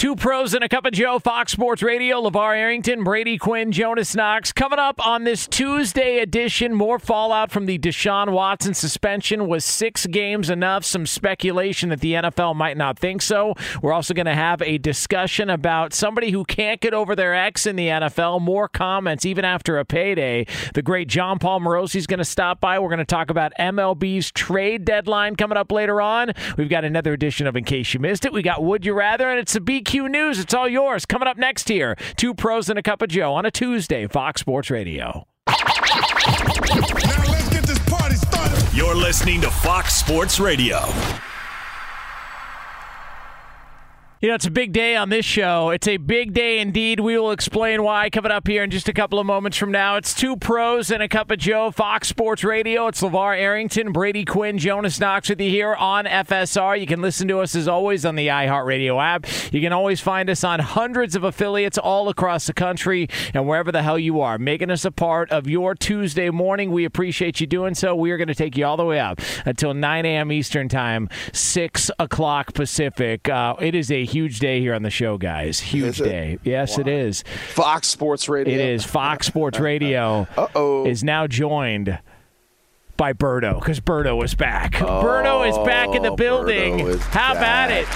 Two pros and a cup of Joe, Fox Sports Radio, LeVar Arrington, Brady Quinn, Jonas Knox. Coming up on this Tuesday edition, more fallout from the Deshaun Watson suspension. Was six games enough? Some speculation that the NFL might not think so. We're also going to have a discussion about somebody who can't get over their ex in the NFL. More comments even after a payday. The great Jon Paul Morosi is going to stop by. We're going to talk about MLB's trade deadline coming up later on. We've got another edition of In Case You Missed It. We got Would You Rather, and it's a BQ News. It's all yours. Coming up next here, two pros and a cup of Joe on a Tuesday, Fox Sports Radio. Now let's get this party started. You're listening to Fox Sports Radio. You know, it's a big day on this show. It's a big day indeed. We will explain why coming up here in just a couple of moments from now. It's two pros and a cup of Joe, Fox Sports Radio. It's LeVar Arrington, Brady Quinn, Jonas Knox with you here on FSR. You can listen to us as always on the iHeartRadio app. You can always find us on hundreds of affiliates all across the country and wherever the hell you are, making us a part of your Tuesday morning. We appreciate you doing so. We are going to take you all the way up until 9 a.m. Eastern Time, 6 o'clock Pacific. Uh, it is a huge day here on the show, guys. Huge day. Yes, it is. Fox Sports Radio. It is. Fox Sports Radio Uh-oh. is now joined by Birdo because Birdo is back. Birdo is back in the Oh, building. How about it?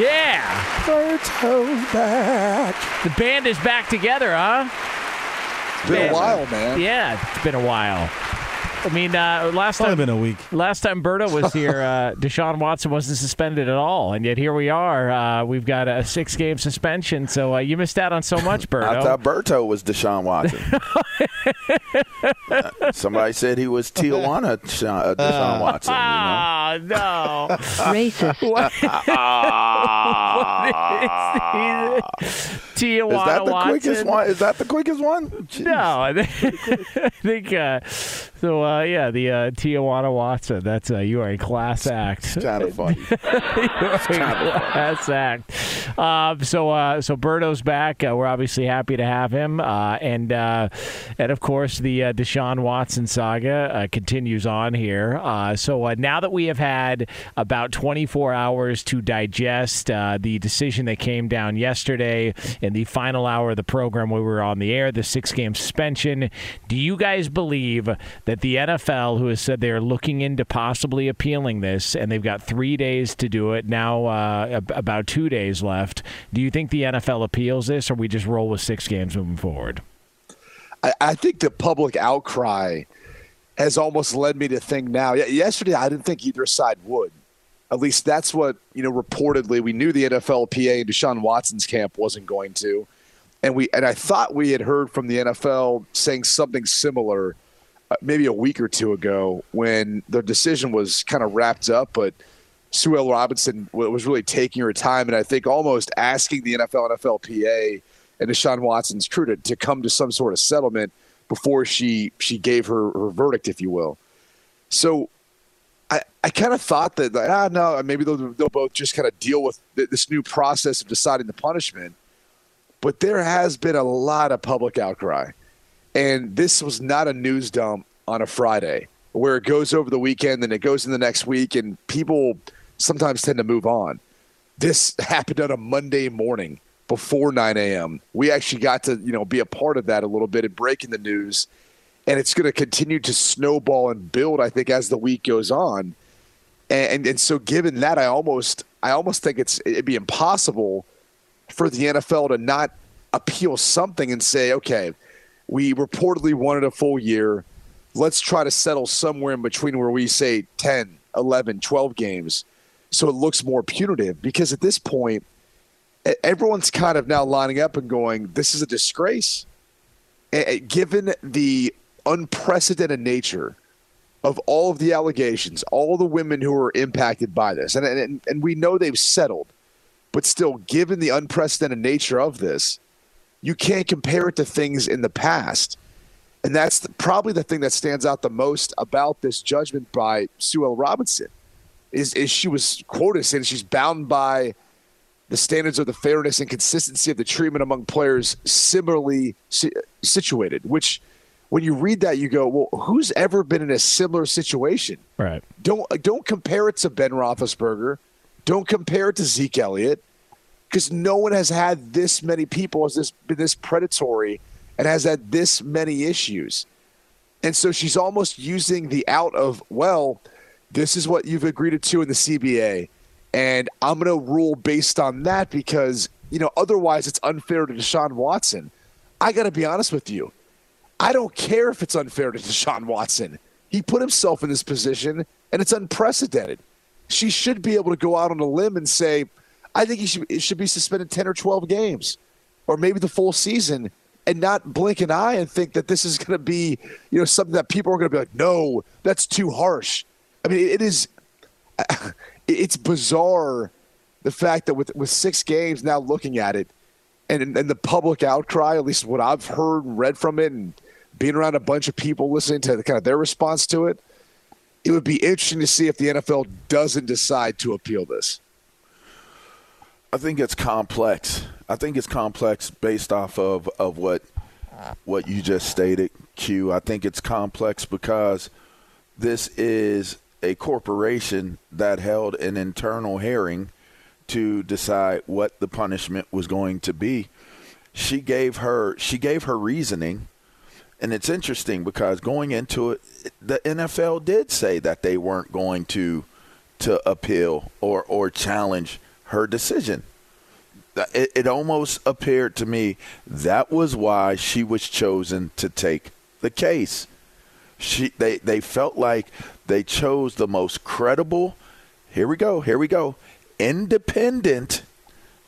Yeah. Berto's back. The band is back together, huh? It's been Man. a while, man. Yeah, it's been a while. I mean, uh, last Only time been a week. Last time Berto was here, uh, Deshaun Watson wasn't suspended at all, and yet here we are. Uh, we've got a six-game suspension, so uh, you missed out on so much, Berto. I Berto. thought Berto was Deshaun Watson. Uh, Somebody said he was Tijuana Deshaun, uh, Deshaun Watson. You know? Ah, no. Racist. Tijuana Is that the Watson. quickest one? Is that the quickest one? Jeez. No, I think, I think uh, so. Uh, yeah, the uh, Tijuana Watson. That's uh, you are a class act. Kind of funny. Class act. Um, so, uh, so Berto's back. Uh, we're obviously happy to have him, uh, and uh, and of course the uh, Deshaun Watson saga uh, continues on here. Uh, so uh, now that we have had about 24 hours to digest uh, the decision that came down yesterday in the final hour of the program where we were on the air, the six-game suspension. Do you guys believe that the NFL, who has said they are looking into possibly appealing this, and they've got three days to do it now uh, about two days left? Do you think the NFL appeals this, or we just roll with six games moving forward? I, I think the public outcry has almost led me to think now. Yesterday, I didn't think either side would. At least that's what you know. Reportedly, we knew the NFLPA and Deshaun Watson's camp wasn't going to. and we and I thought we had heard from the NFL saying something similar, uh, maybe a week or two ago when the decision was kind of wrapped up, but. Sue L. Robinson was really taking her time, and I think almost asking the NFL, NFLPA, and Deshaun Watson's crew to, to come to some sort of settlement before she she gave her, her verdict, if you will. So I, I kind of thought that, like, ah, no, maybe they'll, they'll both just kind of deal with th- this new process of deciding the punishment. But there has been a lot of public outcry. And this was not a news dump on a Friday where it goes over the weekend and it goes in the next week, and people sometimes tend to move on. This happened on a Monday morning before 9 a.m. We actually got to, you know, be a part of that a little bit and breaking the news. And it's going to continue to snowball and build, I think, as the week goes on. And, and, and so given that, I almost I almost think it's it'd be impossible for the NFL to not appeal something and say, okay, we reportedly wanted a full year. Let's try to settle somewhere in between where we say 10, 11, 12 games so it looks more punitive. Because at this point, everyone's kind of now lining up and going, this is a disgrace. Given the unprecedented nature of all of the allegations, all the women who are impacted by this, and, and, and we know they've settled, but still, given the unprecedented nature of this, you can't compare it to things in the past. And that's the, probably the thing that stands out the most about this judgment by Sue L. Robinson is, is she was quoted saying she's bound by the standards of the fairness and consistency of the treatment among players similarly si- situated, which when you read that, you go, well, who's ever been in a similar situation? Right. Don't don't compare it to Ben Roethlisberger. Don't compare it to Zeke Elliott, because no one has had this many people has this been this predatory and has had this many issues. And so she's almost using the out of well, this is what you've agreed to in the CBA, and I'm going to rule based on that because you know otherwise it's unfair to Deshaun Watson. I got to be honest with you. I don't care if it's unfair to Deshaun Watson. He put himself in this position, and it's unprecedented. She should be able to go out on a limb and say, I think he should, should be suspended 10 or 12 games, or maybe the full season, and not blink an eye and think that this is going to be, you know, something that people are going to be like, no, that's too harsh. I mean, it is, it's bizarre the fact that with, with six games now looking at it, and, and the public outcry, at least what I've heard and read from it, and being around a bunch of people listening to kind of their response to it, it would be interesting to see if the NFL doesn't decide to appeal this. I think it's complex. I think it's complex based off of, of what what you just stated, Q. I think it's complex because this is a corporation that held an internal hearing to decide what the punishment was going to be. She gave her she gave her reasoning and it's interesting because going into it the NFL did say that they weren't going to to appeal or or challenge her decision. It, it almost appeared to me that was why she was chosen to take the case. She they they felt like they chose the most credible. Here we go. Here we go. Independent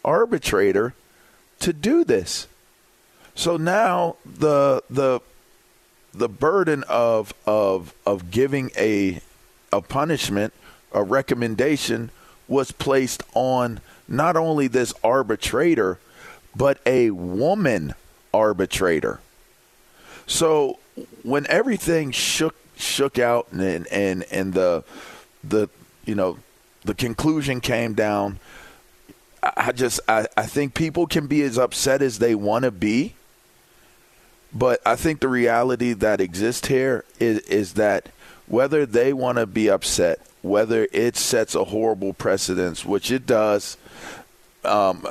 arbitrator to do this. So now the the the burden of of of giving a a punishment, a recommendation was placed on not only this arbitrator but a woman arbitrator. So when everything shook shook out and and and the the you know the conclusion came down I just I, I think people can be as upset as they want to be but I think the reality that exists here is is that whether they want to be upset whether it sets a horrible precedence which it does um,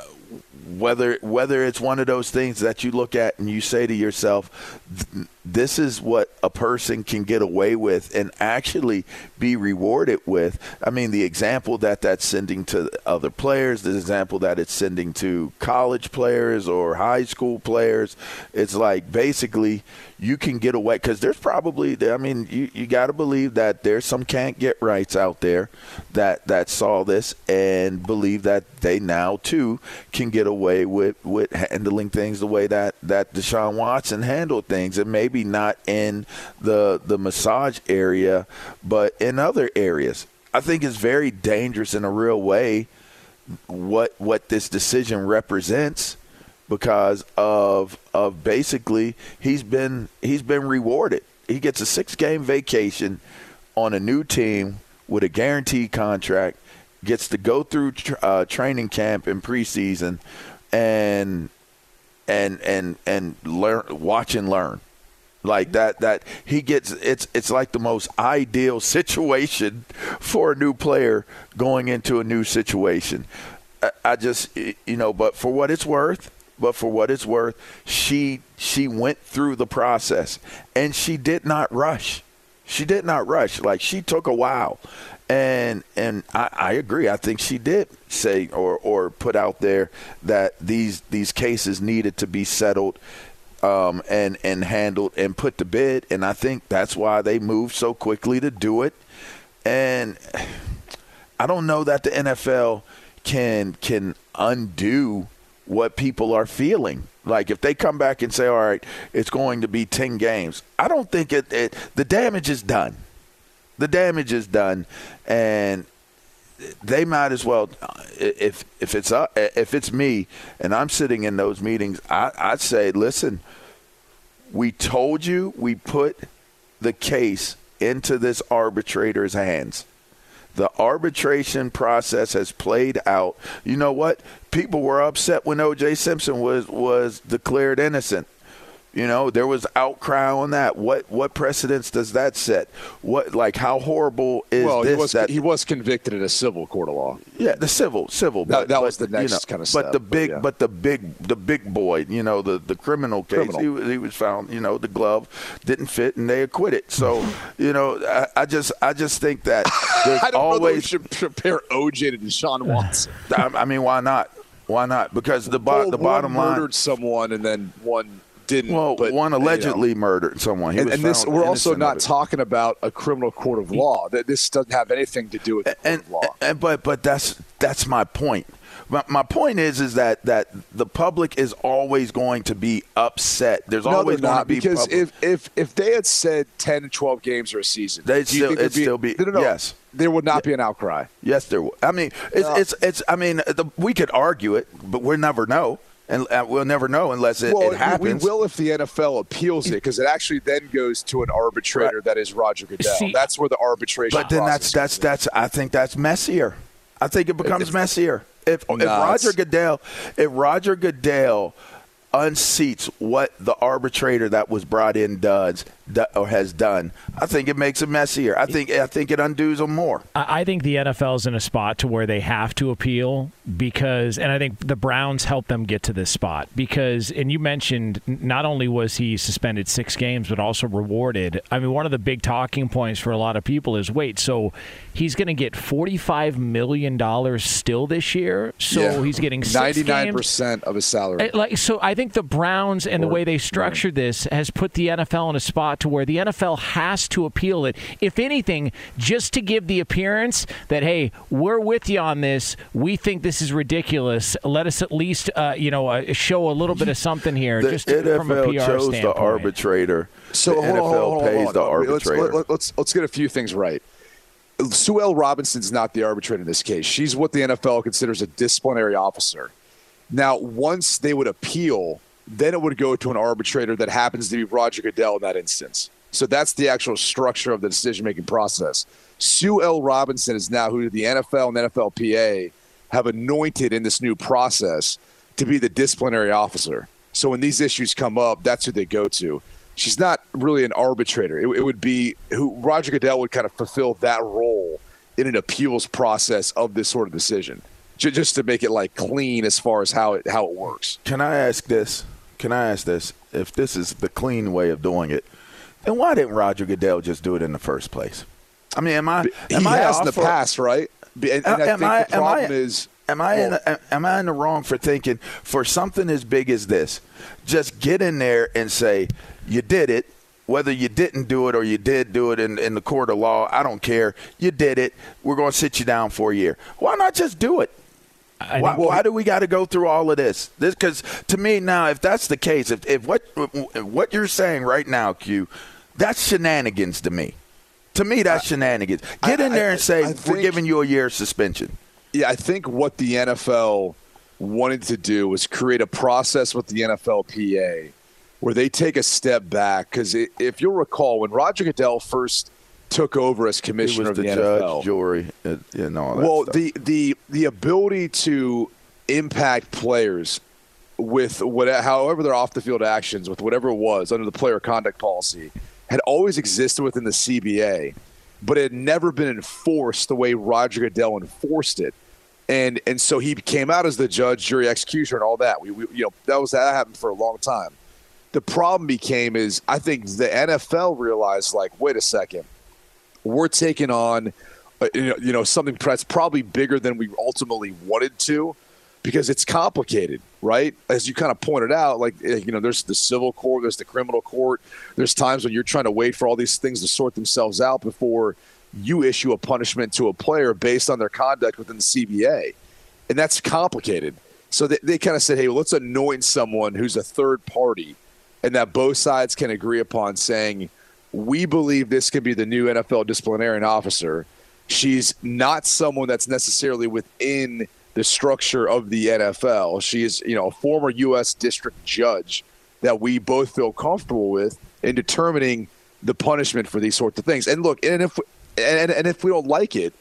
whether whether it's one of those things that you look at and you say to yourself this is what a person can get away with and actually be rewarded with. I mean the example that that's sending to other players the example that it's sending to college players or high school players it's like basically you can get away because there's probably i mean you, you got to believe that there's some can't get rights out there that that saw this and believe that they now too can get away with, with handling things the way that, that Deshaun Watson handled things, and maybe not in the the massage area, but in other areas. I think it's very dangerous in a real way what what this decision represents because of of basically he's been he's been rewarded. He gets a six game vacation on a new team with a guaranteed contract, gets to go through uh, training camp and preseason, and and and and learn, watch and learn like that that he gets it's it's like the most ideal situation for a new player going into a new situation. I, I just you know but for what it's worth but for what it's worth she she went through the process and she did not rush. She did not rush. Like she took a while. And and I, I, agree. I think she did say or or put out there that these these cases needed to be settled um, and and handled and put to bed. And I think that's why they moved so quickly to do it. And I don't know that the NFL can can undo what people are feeling. Like if they come back and say, "All right, it's going to be ten games," I don't think it, it the damage is done. The damage is done, and they might as well if if it's uh, if it's me and I'm sitting in those meetings I, I'd say listen we told you we put the case into this arbitrator's hands. The arbitration process has played out. You know what? People were upset when O.J. Simpson was was declared innocent. You know, there was outcry on that. What what precedence does that set? What like how horrible is well, this? He was, that, he was convicted in a civil court of law. Yeah, the civil, civil. That, but, that but, was the next you know, kind of step. But the big, but, yeah. but the big, the big boy. You know, the the criminal case. Criminal. He, was- he was found. You know, the glove didn't fit, and they acquitted. So, you know, I, I just I just think that there's I don't know that we always. should compare OJ to Deshaun Watson. I, I mean, why not? Why not? Because the bo- Both the bottom line. murdered someone and then one didn't. Well, but, one you know. allegedly murdered someone. He and, was and this we're also not talking about a criminal court of law. That this doesn't have anything to do with and, of law. and but but that's that's my point. My, my point is is that that the public is always going to be upset. There's no, always going to be because public. if, if if they had said 10 12 games or a season, They'd still- it'd still be- no, no, no. yes. there would not be an outcry. yes, there. would. I mean, it's Uh, it's it's. I mean, the, we could argue it, but we'll never know, and uh, we'll never know unless it, well, it happens. we will if the NFL appeals it because it actually then goes to an arbitrator Right. that is Roger Goodell. See- that's where the arbitration. But then that's that's in. that's. I think that's messier. I think it becomes It's- messier if if Roger Goodell if Roger Goodell unseats what the arbitrator that was brought in does or has done. I think it makes it messier. I think I think it undoes them more. I I think the NFL's in a spot to where they have to appeal because, and I think the Browns helped them get to this spot because, and you mentioned not only was he suspended six games, but also rewarded. I mean, one of the big talking points for a lot of people is wait, so he's going to get $45 million still this year? So Yeah. he's getting six 99% of his salary. Uh, Like so, I think the Browns and the way they structured this has put the NFL in a spot to where the NFL has to appeal it. If anything, just to give the appearance that hey, we're with you on this. We think this is ridiculous. Let us at least, uh, you know, uh, show a little bit of something here, The just to- from a NFL PR chose standpoint. the arbitrator. So the hold NFL hold on, hold on, pays hold the on. Let's, arbitrator. let, let's let's get a few things right. Sue L. Robinson's not the arbitrator in this case. She's what the NFL considers a disciplinary officer. Now, once they would appeal, then it would go to an arbitrator that happens to be Roger Goodell in that instance. So that's the actual structure of the decision making process. Sue L. Robinson is now who the NFL and NFLPA have anointed in this new process to be the disciplinary officer. So when these issues come up, that's who they go to. She's not really an arbitrator. It, it would be who Roger Goodell would kind of fulfill that role in an appeals process of this sort of decision, just to make it like clean as far as how it how it works. Can I ask this? Can I ask this? If this is the clean way of doing it, then why didn't Roger Goodell just do it in the first place? I mean, am I? He I has in the for- past, right? And, and uh, I think I, the am problem I, is am I in the, am I in the wrong for thinking for something as big as this, just get in there and say you did it, whether you didn't do it or you did do it in, in the court of law, I don't care. You did it. We're going to sit you down for a year. Why not just do it? I why, think- why do we got to go through all of this? This because to me now, if that's the case, if, if what what you're saying right now, Q, that's shenanigans to me. To me, that's shenanigans. Get in I- there and say I we're giving you a year suspension. Yeah, I think what the NFL wanted to do was create a process with the NFLPA where they take a step back. Because if you'll recall, when Roger Goodell first took over as commissioner of the, the, judge, NFL, jury, uh, and all that. well, stuff. the the the ability to impact players with what, however their off the field actions, with whatever it was under the player conduct policy, had always existed within the CBA, but it had never been enforced the way Roger Goodell enforced it. And and so he came out as the judge, jury, executioner, and all that. We, we you know that was that happened for a long time. The problem became is I think the NFL realized like, wait a second, we're taking on uh, you know, you know something that's probably bigger than we ultimately wanted to because it's complicated right? As you kind of pointed out like eh, you know there's the civil court there's the criminal court there's times when you're trying to wait for all these things to sort themselves out before you issue a punishment to a player based on their conduct within the cba and that's complicated. So they, they kind of said hey well, let's anoint someone who's a third party. And that both sides can agree upon saying we believe this could be the new NFL disciplinarian officer. She's not someone that's necessarily within the structure of the NFL. She is, you know, a former U.S. district judge that we both feel comfortable with in determining the punishment for these sorts of things. And look, and if and, and if we don't like it,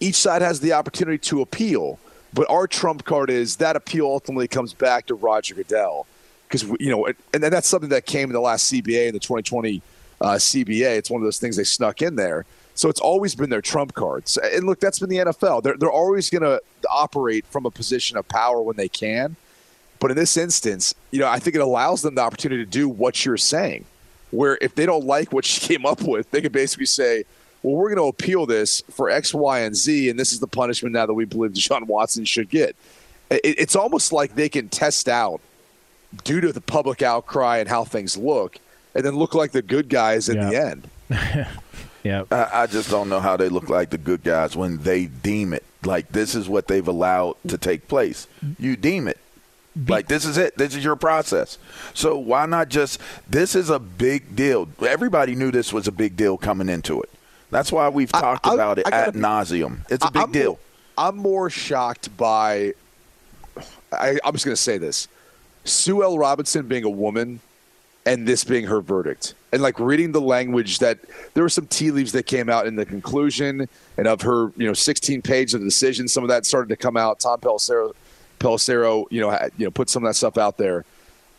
each side has the opportunity to appeal. But our trump card is that appeal ultimately comes back to Roger Goodell because you know, and then that's something that came in the last CBA in the 2020 uh, CBA. It's one of those things they snuck in there. So it's always been their trump cards. And look, that's been the NFL. They're they're always going to operate from a position of power when they can. But in this instance, you know, I think it allows them the opportunity to do what you're saying. Where if they don't like what she came up with, they could basically say, "Well, we're going to appeal this for X, Y, and Z, and this is the punishment now that we believe Deshaun Watson should get." It, it's almost like they can test out due to the public outcry and how things look, and then look like the good guys in Yeah. the end. yeah. I, I just don't know how they look like the good guys when they deem it like this is what they've allowed to take place. You deem it. Like this is it. This is your process. So why not just this is a big deal. Everybody knew this was a big deal coming into it. That's why we've talked I- about it I gotta ad nauseum. It's a big I'm deal. I'm more shocked by. I, I'm just going to say this: Sue L. Robinson being a woman, and this being her verdict, and like reading the language that there were some tea leaves that came out in the conclusion, and of her, you know, 16 page of the decision. Some of that started to come out. Tom Pelissero, Pelissero, you know, had, you know, put some of that stuff out there.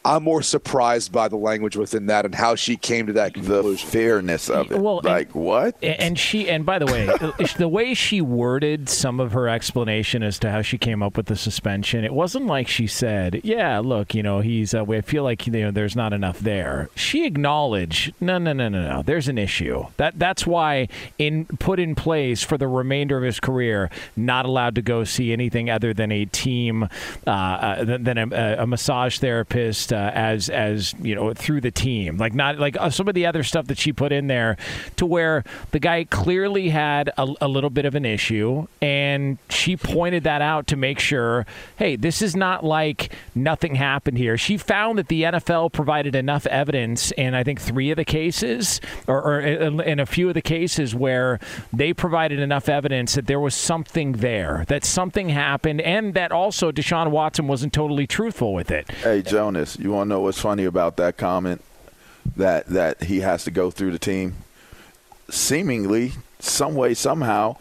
I'm more surprised by the language within that and how she came to that The fairness of it. Well, and- like what? And she, and by the way, the way she worded some of her explanation as to how she came up with the suspension, it wasn't like she said, "Yeah, look, you know, he's. Uh, I feel like you know, there's not enough there." She acknowledged, "No, no, no, no, no. There's an issue. That that's why in put in place for the remainder of his career, not allowed to go see anything other than a team, uh, uh, than, than a, a massage therapist uh, as as you know through the team. Like not like uh, some of the other stuff that she put in there, to where the guy clearly had a, a little bit of an issue, and she pointed that out to make sure, hey, this is not like nothing happened here. She found that the NFL provided enough evidence in I think three of the cases, or, or in in a few of the cases where they provided enough evidence that there was something there, that something happened, and that also Deshaun Watson wasn't totally truthful with it. Hey Jonas, you want to know what's funny about that comment? That that he has to go through the team. Seemingly, some way, somehow,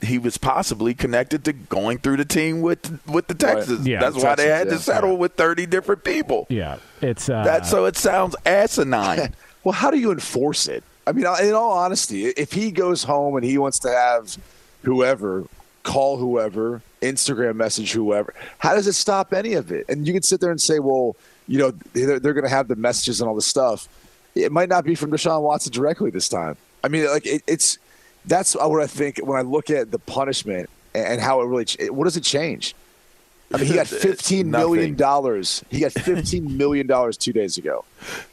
he was possibly connected to going through the team with with the Texans. Yeah, That's why they had Texans, to yeah. settle with thirty different people. Yeah, it's uh, That so it sounds asinine. Well, how do you enforce it? I mean, in all honesty, if he goes home and he wants to have whoever call whoever, Instagram message whoever, how does it stop any of it? And you can sit there and say, well, you know, they're, they're going to have the messages and all this stuff. It might not be from Deshaun Watson directly this time. I mean, like it, it's that's what I think when I look at the punishment and how it really. What does it change? I mean, he got fifteen million dollars. He got fifteen million dollars two days ago.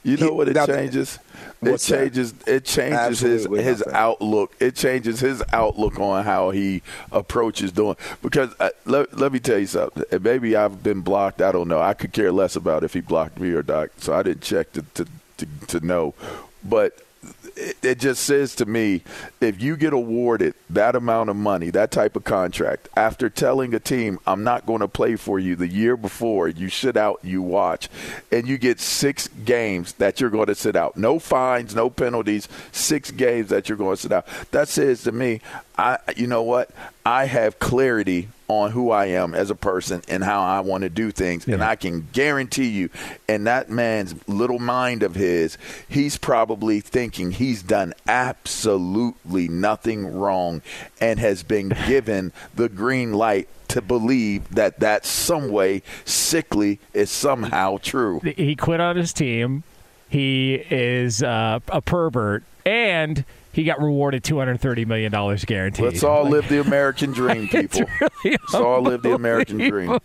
You know He- what it now- changes? It What's that? changes. It changes Absolutely his his outlook. It changes his outlook on how he approaches doing. Because uh, let, let me tell you something. Maybe I've been blocked. I don't know. I could care less about if he blocked me or not. So I didn't check to to, to, to know. But it, it just says to me if you get awarded that amount of money, that type of contract, after telling a team, I'm not going to play for you the year before, you sit out, you watch, and you get six games that you're going to sit out. No fines, no penalties, six games that you're going to sit out. That says to me, I, you know what? I have clarity on who I am as a person and how I want to do things. And I can guarantee you, in that man's little mind of his, he's probably thinking he's done absolutely nothing wrong and has been given the green light to believe that that some way sickly is somehow true. he quit on his team. He is uh, a pervert, and he got rewarded two hundred thirty million dollars guaranteed. Let's all Like, live the American dream, people. Let's all live the American dream.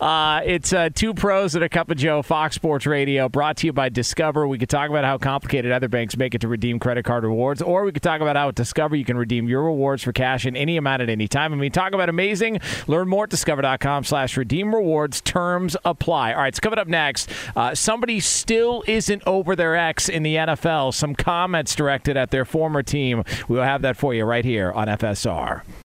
Uh, it's uh, two pros and a cup of Joe, Fox Sports Radio, brought to you by Discover. We could talk about how complicated other banks make it to redeem credit card rewards, or we could talk about how at Discover you can redeem your rewards for cash in any amount at any time. I mean, talk about amazing. Learn more at discover.com slash redeem rewards. Terms apply. All right, it's coming up next. Uh, somebody still isn't over their ex in the NFL. Some comments directed at their former team. We will have that for you right here on FSR.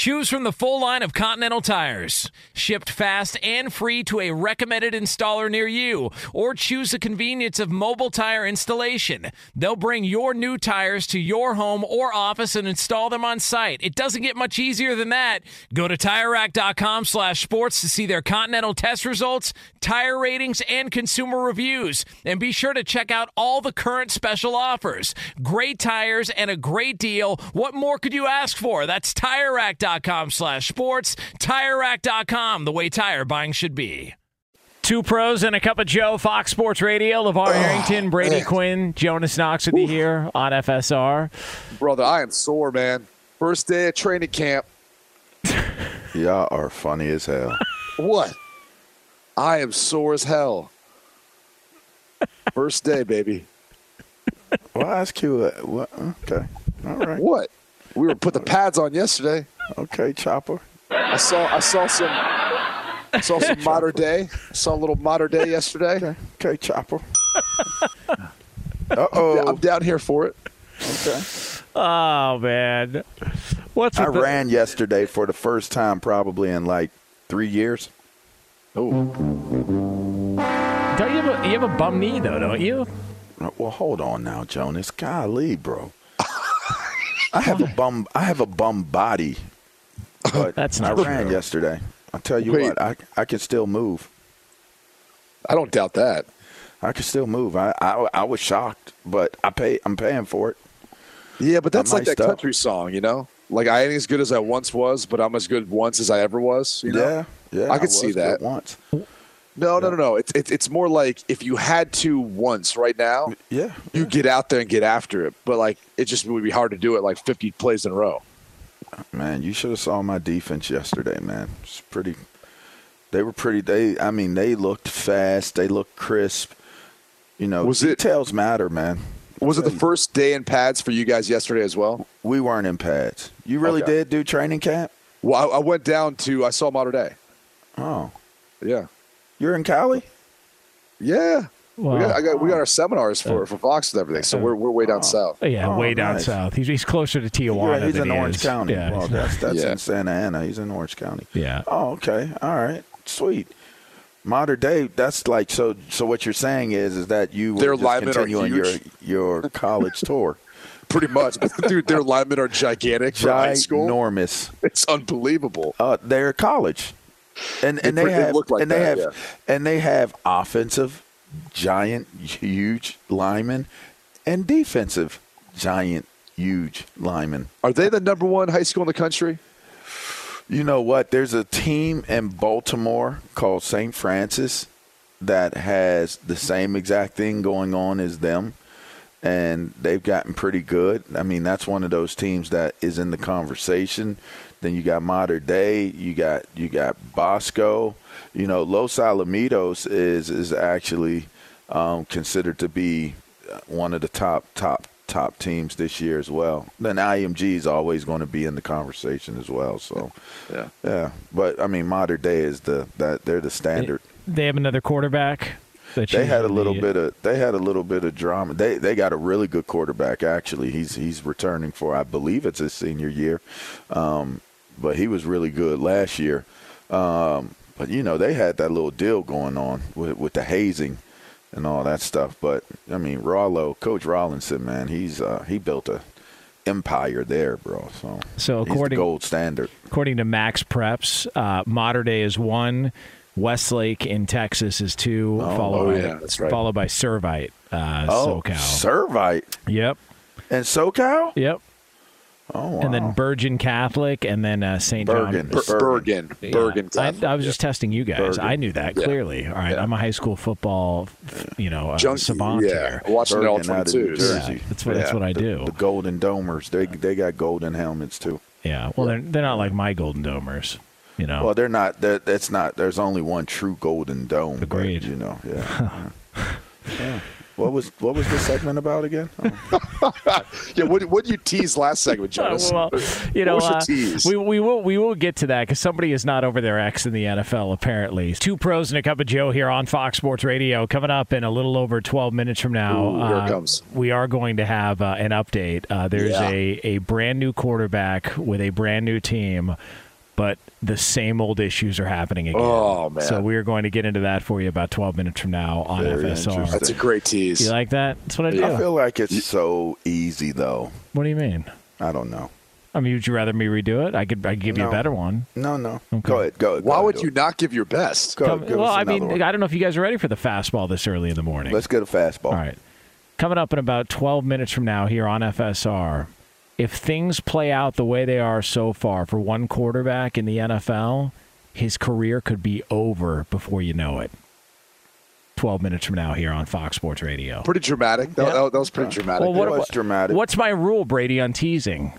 Choose from the full line of Continental tires, shipped fast and free to a recommended installer near you, or choose the convenience of mobile tire installation. They'll bring your new tires to your home or office and install them on site. It doesn't get much easier than that. Go to TireRack.com/sports to see their Continental test results, tire ratings, and consumer reviews, and be sure to check out all the current special offers. Great tires and a great deal. What more could you ask for? That's TireRack.com slash sports. TireRack.com, the way tire buying should be. Two pros and a cup of Joe, Fox Sports Radio. LeVar Arrington, Brady man. Quinn, Jonas Knox with you here on FSR. Brother, I am sore, man. First day of training camp. Y'all are funny as hell. What? I am sore as hell. First day, baby. Well, I ask you, uh, what? Okay, all right, What? We were put the pads on yesterday. okay, Chopper. I saw I saw some I saw some Mater Dei. I saw a little Mater Dei yesterday. Okay, okay, Chopper. Uh oh, I'm down here for it. Okay. Oh, man. What's I with the- ran yesterday for the first time probably in like three years. Oh. Don't you have a, you have a bum knee, though, don't you? Well, hold on now, Jonas. Golly, bro. I have a bum. I have a bum body. But That's I not ran true. yesterday. I tell you Wait. what, I I can still move. I don't doubt that. I can still move. I I, I was shocked, but I pay. I'm paying for it. Yeah, but that's I'm like that up. country song, you know? Like I ain't as good as I once was, but I'm as good once as I ever was. You know? Yeah, yeah. I could see that. once. No, no, no, no. It's it's it's more like if you had to once right now, Yeah, you get out there and get after it. But like it just would be hard to do it like 50 plays in a row. man. You should have saw my defense yesterday, man. It's pretty. They were pretty. They. I mean, they looked fast. They looked crisp. You know, Was it- details matter, man. Was it the first day in pads for you guys yesterday as well? We weren't in pads. You really Okay. did do training camp? Well, I, I went down to I saw Mater Dei. Oh, Yeah, you're in Cali? yeah. Wow. We got, I got we got our seminars for, for Fox and everything, so we're we're way down south. Oh, yeah, Oh, way down nice. south. He's, he's closer to Tijuana. Yeah, he's than in he Orange is- County. Yeah, well, he's that's that's Yeah. in Santa Ana. He's in Orange County. Yeah. Oh, okay. All right. Sweet. Mater Dei. That's like so. So what you're saying is, is that you Their were just linemen are continuing your huge. your college tour. Pretty much, dude, their linemen are gigantic for high school. Ginormous. It's unbelievable. Uh, they're college, and and They they, have like and they that, have yeah. and they have offensive giant, huge linemen, and defensive giant, huge linemen. Are they the number one high school in the country? You know what? There's a team in Baltimore called St. Francis that has the same exact thing going on as them, and they've gotten pretty good. I mean, that's one of those teams that is in the conversation. Then you got Mater Dei, you got you got Bosco. You know, Los Alamitos is is actually um, considered to be one of the top top top teams this year as well. Then IMG is always going to be in the conversation as well. So Yeah. yeah, but I mean, Mater Dei is the that they're the standard. They have another quarterback. They had a usually- little bit of they had a little bit of drama. They they got a really good quarterback actually. He's he's returning for I believe it's his senior year, um, but he was really good last year. Um, but you know they had that little deal going on with with the hazing and all that stuff. But I mean, Rollo, Coach Rollinson, man, he's uh, he built a empire there, bro. So So according- gold standard. According to Max Preps, uh, Mater Dei is one. Westlake in Texas is two, followed oh, by yeah, that's right. followed by Servite, uh, Oh, SoCal. Servite yep, and SoCal. yep. Oh, wow. and then Bergen Catholic, and then uh, St. John. Bergen. Ber- Bergen, Yeah. Bergen. I, Catholic, I was yeah. just testing you guys. Bergen. I knew that Yeah. clearly. All right, Yeah. I'm a high school football, you know, uh, Junkie, savant yeah. here. Watching the all Bergen out of 22s. Jersey. Yeah, that's what that's what I The- do. The Golden Domers, they they got golden helmets too. yeah, well, they're they're not like my Golden Domers, you know. Well, they're not. That that's not. There's only one true Golden Dome. but, Agreed. you know. Yeah. yeah. What was what was this segment about again? Oh. Yeah, what what did you tease last segment, Jonas? well, you know, what was your uh, tease? we, we will we will get to that because somebody is not over their ex in the NFL. Apparently, two pros and a cup of Joe here on Fox Sports Radio. Coming up in a little over twelve minutes from now, Ooh, here uh, comes. we are going to have uh, an update. Uh, there's Yeah. a a brand new quarterback with a brand new team. But the same old issues are happening again. Oh, man. So we are going to get into that for you about 12 minutes from now on Very FSR. interesting. That's a great tease. You like that? That's what I do. I feel like it's so easy though. what do you mean? I don't know. I mean, would you rather me redo it? I could. I could give you a better one. No, no. Okay. Go ahead. Go ahead. Why go would ahead, you not give your best? Go, Come- give well, us I mean, one. I don't know if you guys are ready for the fastball this early in the morning. Let's get a fastball. All right. Coming up in about 12 minutes from now here on FSR, if things play out the way they are so far for one quarterback in the NFL, his career could be over before you know it. 12 minutes from now here on Fox Sports Radio. Pretty dramatic. That, Yeah. that- was pretty dramatic. Well, what- It was dramatic. What's my rule, Brady, on teasing?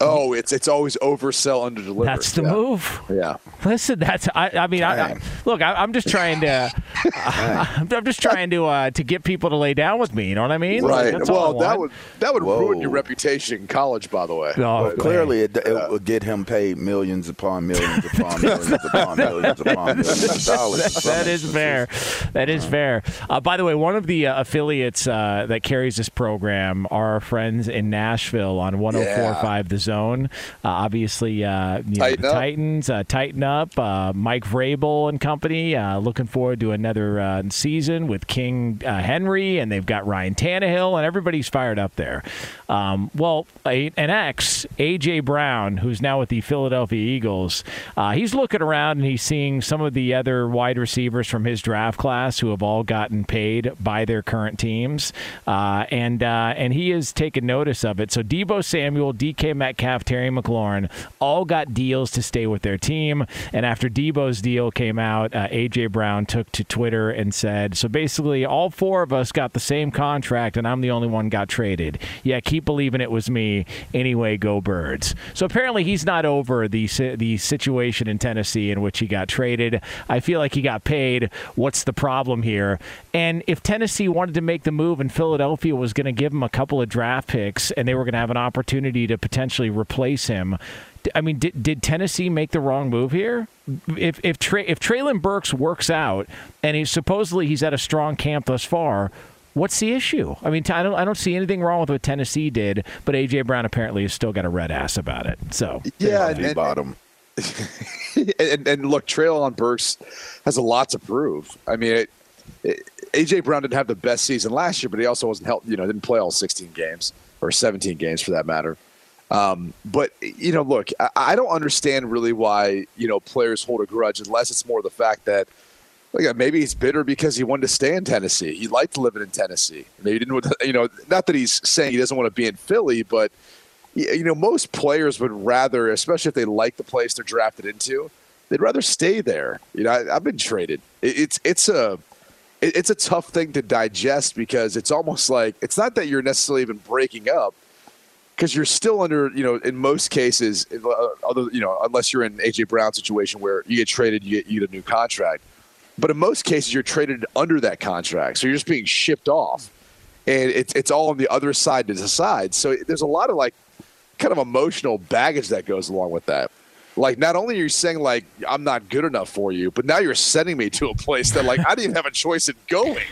Oh, it's it's always oversell, under deliver. That's the yeah. move. Yeah. Listen, that's I. I mean, I, I, look, I, I'm just trying to. I'm, I'm just trying to uh, to get people to lay down with me. You know what I mean? Right. that's all I well, that want. would that would Whoa. ruin your reputation in college, by the way. Oh, But- Clearly, it, it would get him paid millions upon millions upon millions upon millions upon millions of dollars. in That is fair. That is fair. Uh, by the way, one of the uh, affiliates uh, that carries this program are our friends in Nashville on 104.5 The Zone. Uh, obviously, uh, you know, the. Titans, uh, Titan Up, uh, Mike Vrabel and company. Uh, looking forward to another uh, season with King uh, Henry, and they've got Ryan Tannehill, and everybody's fired up there. Um, well, a, an ex, A.J. Brown, who's now with the Philadelphia Eagles, uh, he's looking around and he's seeing some of the other wide receivers from his draft class who have all gotten paid by their current teams, uh, and uh, and he has taken notice of it. So Deebo Samuel, DK Metcalf, Terry McLaurin all got deals to stay with their team, and after Deebo's deal came out, uh, AJ Brown took to Twitter and said, "So basically, all four of us got the same contract, and I'm the only one got traded. Yeah, keep believing it was me. Anyway, go Birds." So apparently, he's not over the the situation in Tennessee in which he got traded. I feel like he got paid. What's the problem here? And if Tennessee wanted to make the move and Philadelphia was going to give him a couple of draft picks and they were going to have an opportunity to potentially replace him, I mean, did, did Tennessee make the wrong move here? If if Tra- if Treylon Burks works out and he's supposedly he's at a strong camp thus far. What's the issue? I mean, I don't, I don't see anything wrong with what Tennessee did, but AJ Brown apparently has still got a red ass about it. So Yeah, The and, bottom. and, and look, Treylon Burks has a lot to prove. I mean, it, it, AJ Brown didn't have the best season last year, but he also wasn't helped. You know, didn't play all 16 games or 17 games for that matter. Um, but you know, look, I, I don't understand really why you know players hold a grudge unless it's more the fact that. Like maybe he's bitter because he wanted to stay in Tennessee. He liked living in Tennessee. Maybe he didn't, you know, not that he's saying he doesn't want to be in Philly, but you know, most players would rather, especially if they like the place they're drafted into, they'd rather stay there. You know, I, I've been traded. It, it's it's a it, it's a tough thing to digest because it's almost like it's not that you're necessarily even breaking up because you're still under you know in most cases uh, other you know unless you're in AJ Brown situation where you get traded you get you get a new contract. But in most cases you're traded under that contract so you're just being shipped off. And it's it's all on the other side to decide so there's a lot of like kind of emotional baggage that goes along with that. Like not only are you saying like I'm not good enough for you but now you're sending me to a place that like I didn't have a choice in going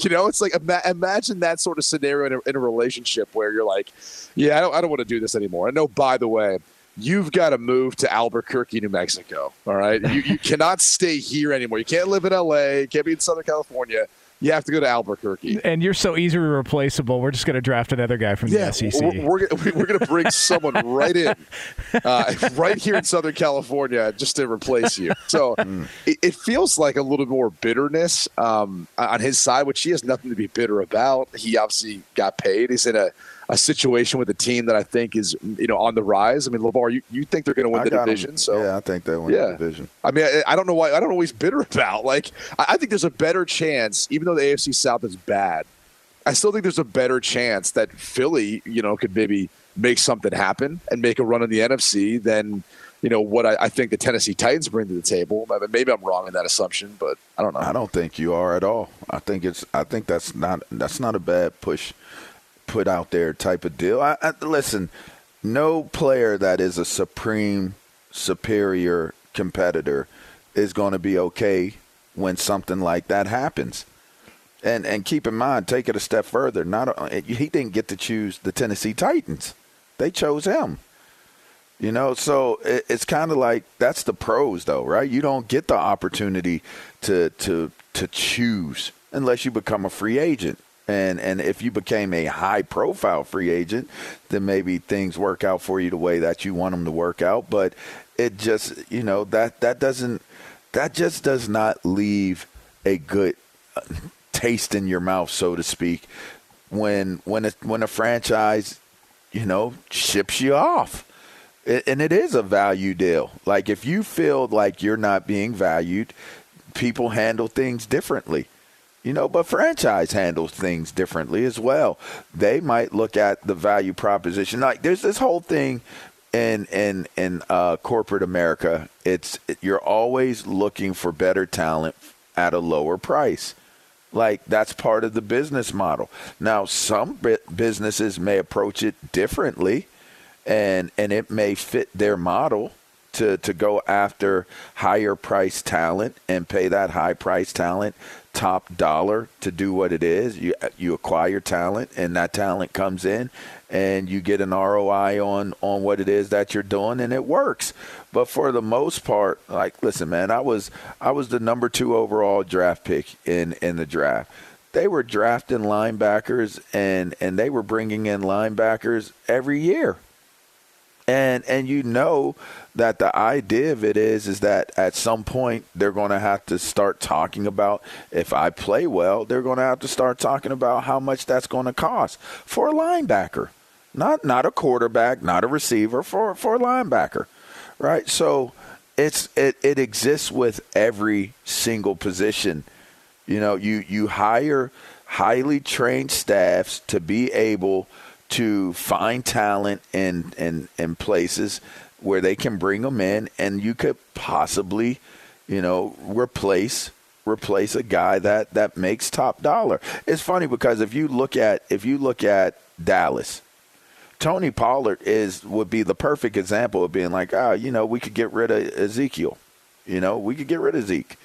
you know, it's like ima- imagine that sort of scenario in a, in a relationship where you're like, yeah, I don't, I don't want to do this anymore. I know, by the way, you've got to move to Albuquerque, New Mexico. All right, you, you cannot stay here anymore. You can't live in L.A. You can't be in Southern California. You have to go to Albuquerque. and you're so easily replaceable. We're just going to draft another guy from the E SEC. We're, we're, gonna- we're going to bring someone right in, uh, right here in Southern California, just to replace you. So it, it feels like a little more bitterness um, on his side, which he has nothing to be bitter about. He obviously got paid. He's in a, a situation with a team that I think is you know on the rise. I mean, LeVar, you, you think they're going to win I the division? So yeah, I think they win Yeah. the division. I mean, I, I don't know why. I don't know what he's bitter about. Like, I, I think there's a better chance, even though the AFC South is bad. I still think there's a better chance that Philly, you know, could maybe make something happen and make a run in the NFC than, you know, what I, I think the Tennessee Titans bring to the table. I mean, maybe I'm wrong in that assumption, but I don't know. I don't think you are at all. I think it's. I think that's not. That's not a bad push, put out there type of deal. I, I, listen, no player that is a supreme, superior competitor is going to be okay when something like that happens. And and keep in mind, take it a step further. Not he didn't get to choose the Tennessee Titans; they chose him. You know, so it, it's kind of like that's the pros, though, right? You don't get the opportunity to to to choose unless you become a free agent. And and if you became a high profile free agent, then maybe things work out for you the way that you want them to work out. But it just you know that that doesn't that just does not leave a good uh, taste in your mouth, so to speak, when when a, when a franchise you know ships you off. And it is a value deal. Like if you feel like you're not being valued, people handle things differently. You know, but franchise handles things differently as well. They might look at the value proposition. Like there's this whole thing in in in uh, corporate America. It's you're always looking for better talent at a lower price. Like that's part of the business model. Now, some bu- businesses may approach it differently, and and it may fit their model to to go after higher price talent and pay that high price talent top dollar to do what it is. You you acquire talent, and that talent comes in, and you get an ROI on on what it is that you're doing, and it works. But for the most part, like listen, man, I was I was the number two overall draft pick in in the draft. They were drafting linebackers, and and they were bringing in linebackers every year and and you know that the idea of it is is that at some point they're going to have to start talking about if I play well, they're going to have to start talking about how much that's going to cost for a linebacker, not not a quarterback, not a receiver, for for a linebacker, right? So it's it it exists with every single position. You know, you you hire highly trained staffs to be able to find talent in in in places where they can bring them in, and you could possibly, you know, replace replace a guy that that makes top dollar. It's funny because if you look at if you look at Dallas, Tony Pollard is would be the perfect example of being like, ah, you know, we could get rid of Ezekiel. You know, we could get rid of Zeke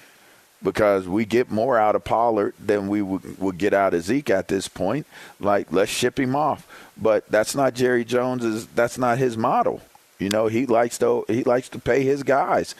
because we get more out of Pollard than we would, would get out of Zeke at this point. Like, let's ship him off. But that's not Jerry Jones's. That's not his model. You know, he likes to he likes to pay his guys.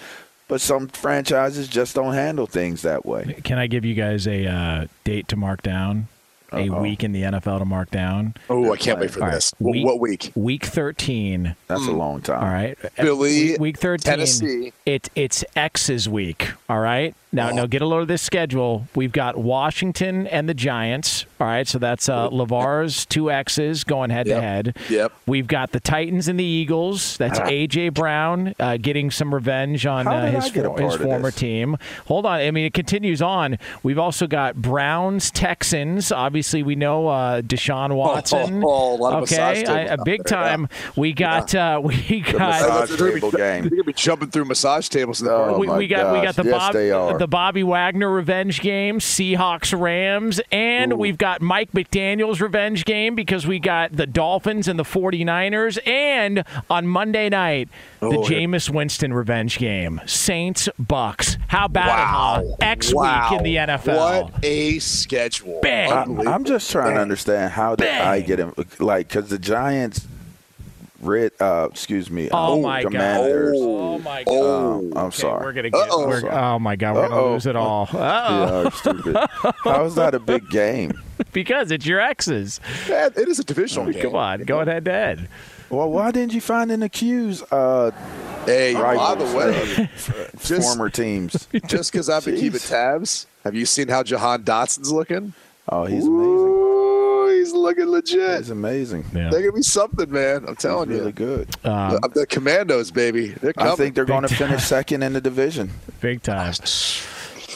But some franchises just don't handle things that way. Can I give you guys a uh, date to mark down? A Uh-oh. week in the NFL to mark down. Oh, I can't wait for All right. this. What, what week? Week 13. That's a long time. All right. Philly, week, week 13. Tennessee. It, it's X's week. All right. Now, now get a load of this schedule. We've got Washington and the Giants. All right. So that's uh, LeVar's two X's going head to head. Yep. We've got the Titans and the Eagles. That's A.J. Brown uh, getting some revenge on uh, his, for- his former team. Hold on. I mean, it continues on. We've also got Browns, Texans. Obviously, we know uh, Deshaun Watson. Oh, a lot of massage okay, tables I, a big there, yeah. time. We got uh, we got massage be- table game. They're gonna be jumping through massage tables in the Oh, we, we got we got the Yes, Bob, they are. The Bobby Wagner revenge game, Seahawks Rams, and we've got Mike McDaniel's revenge game because we got the Dolphins and the 49ers, and on Monday night the Oh, yeah. Jameis Winston revenge game, Saints Bucks. How about Wow. it? huh? X Wow. week in the NFL. What a schedule. Bang. I, Unbelievable. I'm just trying to understand how did I get him like because the Giants, red, uh, excuse me, Oh um, my God. Oh my god. Oh, Um, I'm Okay, sorry. We're gonna get. Uh-oh. We're, oh my god, we're gonna lose it all. Uh-oh. Yeah, stupid. How is that a big game? because it's your exes. Man, it is a divisional game. Come on, go head to head. Well, why didn't you find an accused uh, Hey, by the way, uh, just- former teams? just because I've been keeping tabs, have you seen how Jahan Dotson's looking? Oh, he's amazing. Ooh, he's he's looking legit. It's amazing. Yeah. They're gonna be something, man. I'm telling you. Really you. good. The, the Commanders, baby. They're coming. I think they're going to finish second in the division. Big time.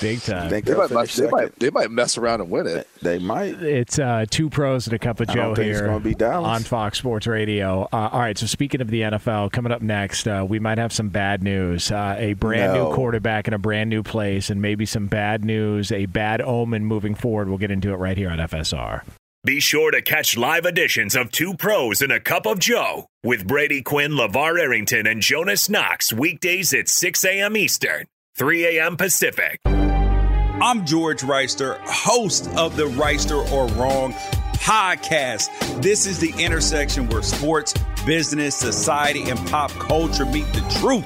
Big time. they they'll might, they, might, they might mess around and win it. They might. It's uh, two pros and a cup of I don't Joe think it's here gonna be Dallas. on Fox Sports Radio. Uh, all right, so speaking of the NFL, coming up next, uh, we might have some bad news. Uh, a brand No. new quarterback in a brand new place, and maybe some bad news, a bad omen moving forward. We'll get into it right here on FSR. Be sure to catch live editions of Two Pros and a Cup of Joe with Brady Quinn, LeVar Arrington, and Jonas Knox weekdays at 6 a.m. Eastern, 3 a.m. Pacific. I'm George Reister, host of the Reister or Wrong podcast. This is the intersection where sports, business, society, and pop culture meet the truth.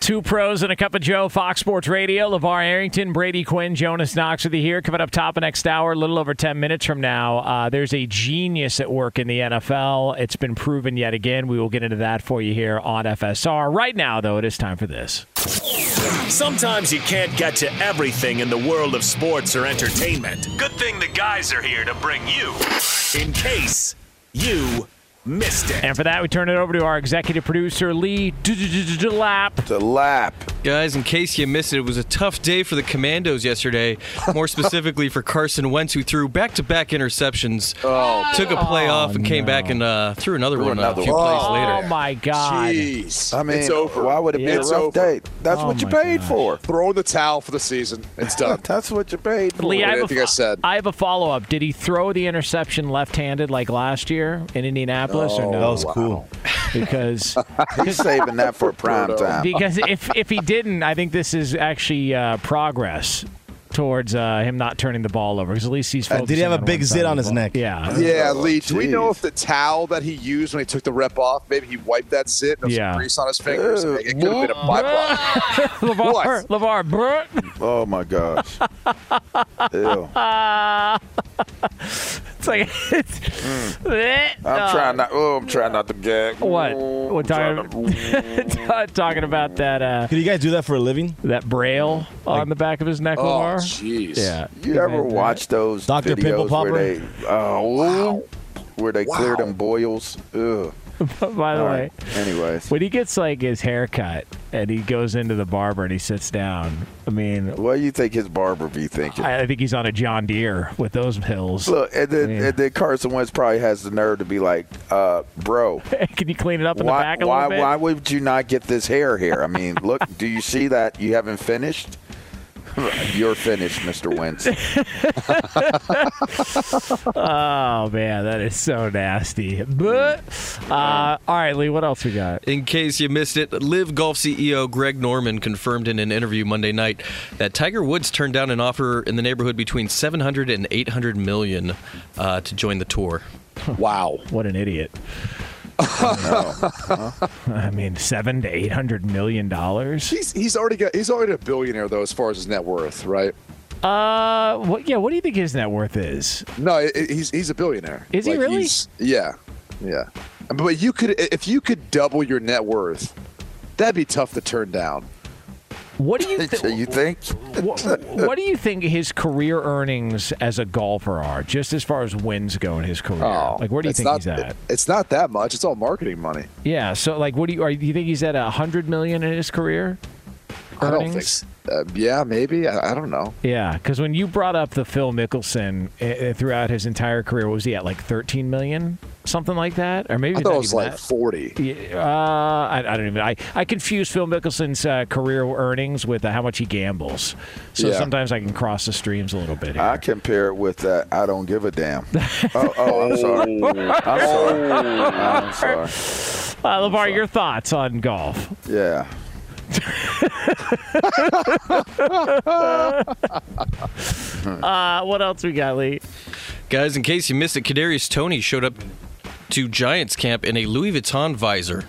Two pros and a cup of Joe, Fox Sports Radio. LeVar Arrington, Brady Quinn, Jonas Knox with you here. Coming up top of next hour, a little over 10 minutes from now. Uh, there's a genius at work in the NFL. It's been proven yet again. We will get into that for you here on FSR. Right now, though, it is time for this. Sometimes you can't get to everything in the world of sports or entertainment. Good thing the guys are here to bring you in case you missed it. And for that, we turn it over to our executive producer, Lee Delap. Delap. Guys, in case you missed it, it was a tough day for the Commanders yesterday. More specifically for Carson Wentz, who threw back-to-back interceptions. Oh, took a play Oh, off and came no. back and uh, threw another Threw one another a few one. plays Oh, later. Oh my God. Jeez. I mean, it's over. why would it be It's a rough over. day? That's Oh what you paid gosh. for. Throw in the towel for the season. It's done. That's what you paid for. Lee, I I think a, I said. I have a follow up. Did he throw the interception left handed like last year in Indianapolis or no? That was cool. Because He's saving that for prime time. because if if he didn't, I think this is actually uh, progress towards uh, him not turning the ball over. Because at least he's. Uh, did he have a big zit on his ball. neck? Yeah. Yeah, Oh, Lee. Do we know if the towel that he used when he took the rep off, maybe he wiped that zit and Yeah. some grease on his fingers? Ew. it could have been a byproduct. LeVar, What? LeVar, bruh. Oh my gosh. Ew. It's like it's. Mm. Uh, I'm trying not. Oh, I'm trying not to gag. What? Oh, We're talking, trying talking about that uh, Could you guys do that for a living? that braille on the back of his neck, Oh, jeez. Yeah. You ever watch those Dr. Pimple videos Popper? where they, oh, where they clear them boils? Ugh. By the All way, right. Anyways, when he gets like his haircut and he goes into the barber and he sits down, I mean, what do you think his barber be thinking? I, I think he's on a John Deere with those hills. Look, and then, Yeah. and then Carson Wentz probably has the nerve to be like, uh, "Bro, Can you clean it up in the back a why, little bit? why would you not get this hair here? I mean, look, do you see that you haven't finished? You're finished, Mr. Wentz. Oh man, that is so nasty. But uh, all right, Lee, what else we got? In case you missed it, LIV Golf CEO Greg Norman confirmed in an interview Monday night that Tiger Woods turned down an offer in the neighborhood between 700 and 800 million uh, to join the tour. Wow. What an idiot! I mean, seven to eight hundred million dollars. He's he's already got he's already a billionaire though as far as his net worth, right? Uh, what? Yeah, what do you think his net worth is? No, i- i- he's he's a billionaire. Is he really? Yeah, yeah. But you could if you could double your net worth, that'd be tough to turn down. What do you th- you think? what, what do you think his career earnings as a golfer are, just as far as wins go in his career? like, where do you Oh, think not, he's at? It's not that much. It's all marketing money. Yeah. So, like, what do you? Are, do you think he's at a hundred million in his career? I don't think. Earnings? Uh, yeah, maybe. I, I don't know. Yeah, because when you brought up the Phil Mickelson uh, throughout his entire career, what was he at like 13 million, something like that, or maybe I thought it was like that. forty. Yeah, uh, I, I don't even. I, I confuse Phil Mickelson's uh, career earnings with uh, how much he gambles. So Yeah. sometimes I can cross the streams a little bit. Here. I compare it with that. I don't give a damn. oh, oh, I'm sorry. I'm sorry. I'm sorry. Uh, LeVar, your thoughts on golf? Yeah. Uh, what else we got, Lee? Guys, in case you missed it, Kadarius Toney showed up to Giants camp in a Louis Vuitton visor.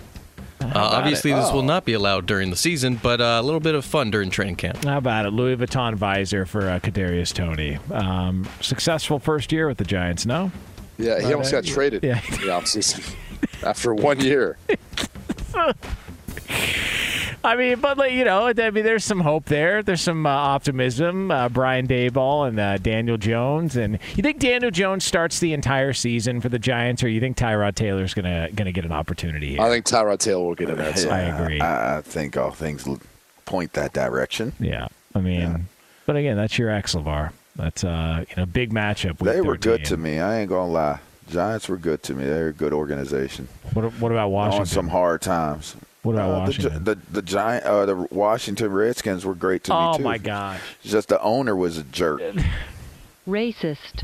Uh, obviously, it? this Oh. will not be allowed during the season, but uh, a little bit of fun during training camp. How about it? Louis Vuitton visor for uh, Kadarius Toney. Um, successful first year with the Giants. No. Yeah, he Not almost a- got traded. Yeah. in the offseason after one year. I mean, but like, you know, I mean, there's some hope there. There's some uh, optimism. Uh, Brian Daboll and uh, Daniel Jones, and you think Daniel Jones starts the entire season for the Giants, or you think Tyrod Taylor's gonna gonna get an opportunity? Here? I think Tyrod Taylor will get in there. I agree. I, I think all things point that direction. Yeah, I mean, but again, that's your ex LeVar. That's uh, you know, big matchup. week They were good 13. to me. I ain't gonna lie. Giants were good to me. They're a good organization. What, what about Washington? On some hard times. What about Uh, the Washington? The, the, giant, uh, the Washington Redskins were great to oh me too. Oh my gosh. Just the owner was a jerk. Racist.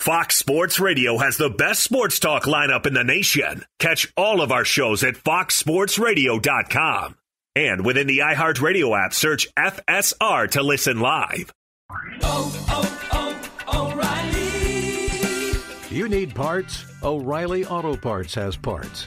Fox Sports Radio has the best sports talk lineup in the nation. Catch all of our shows at foxsportsradio.com. And within the iHeartRadio app, search FSR to listen live. Oh oh oh, O'Reilly! You need parts? O'Reilly Auto Parts has parts.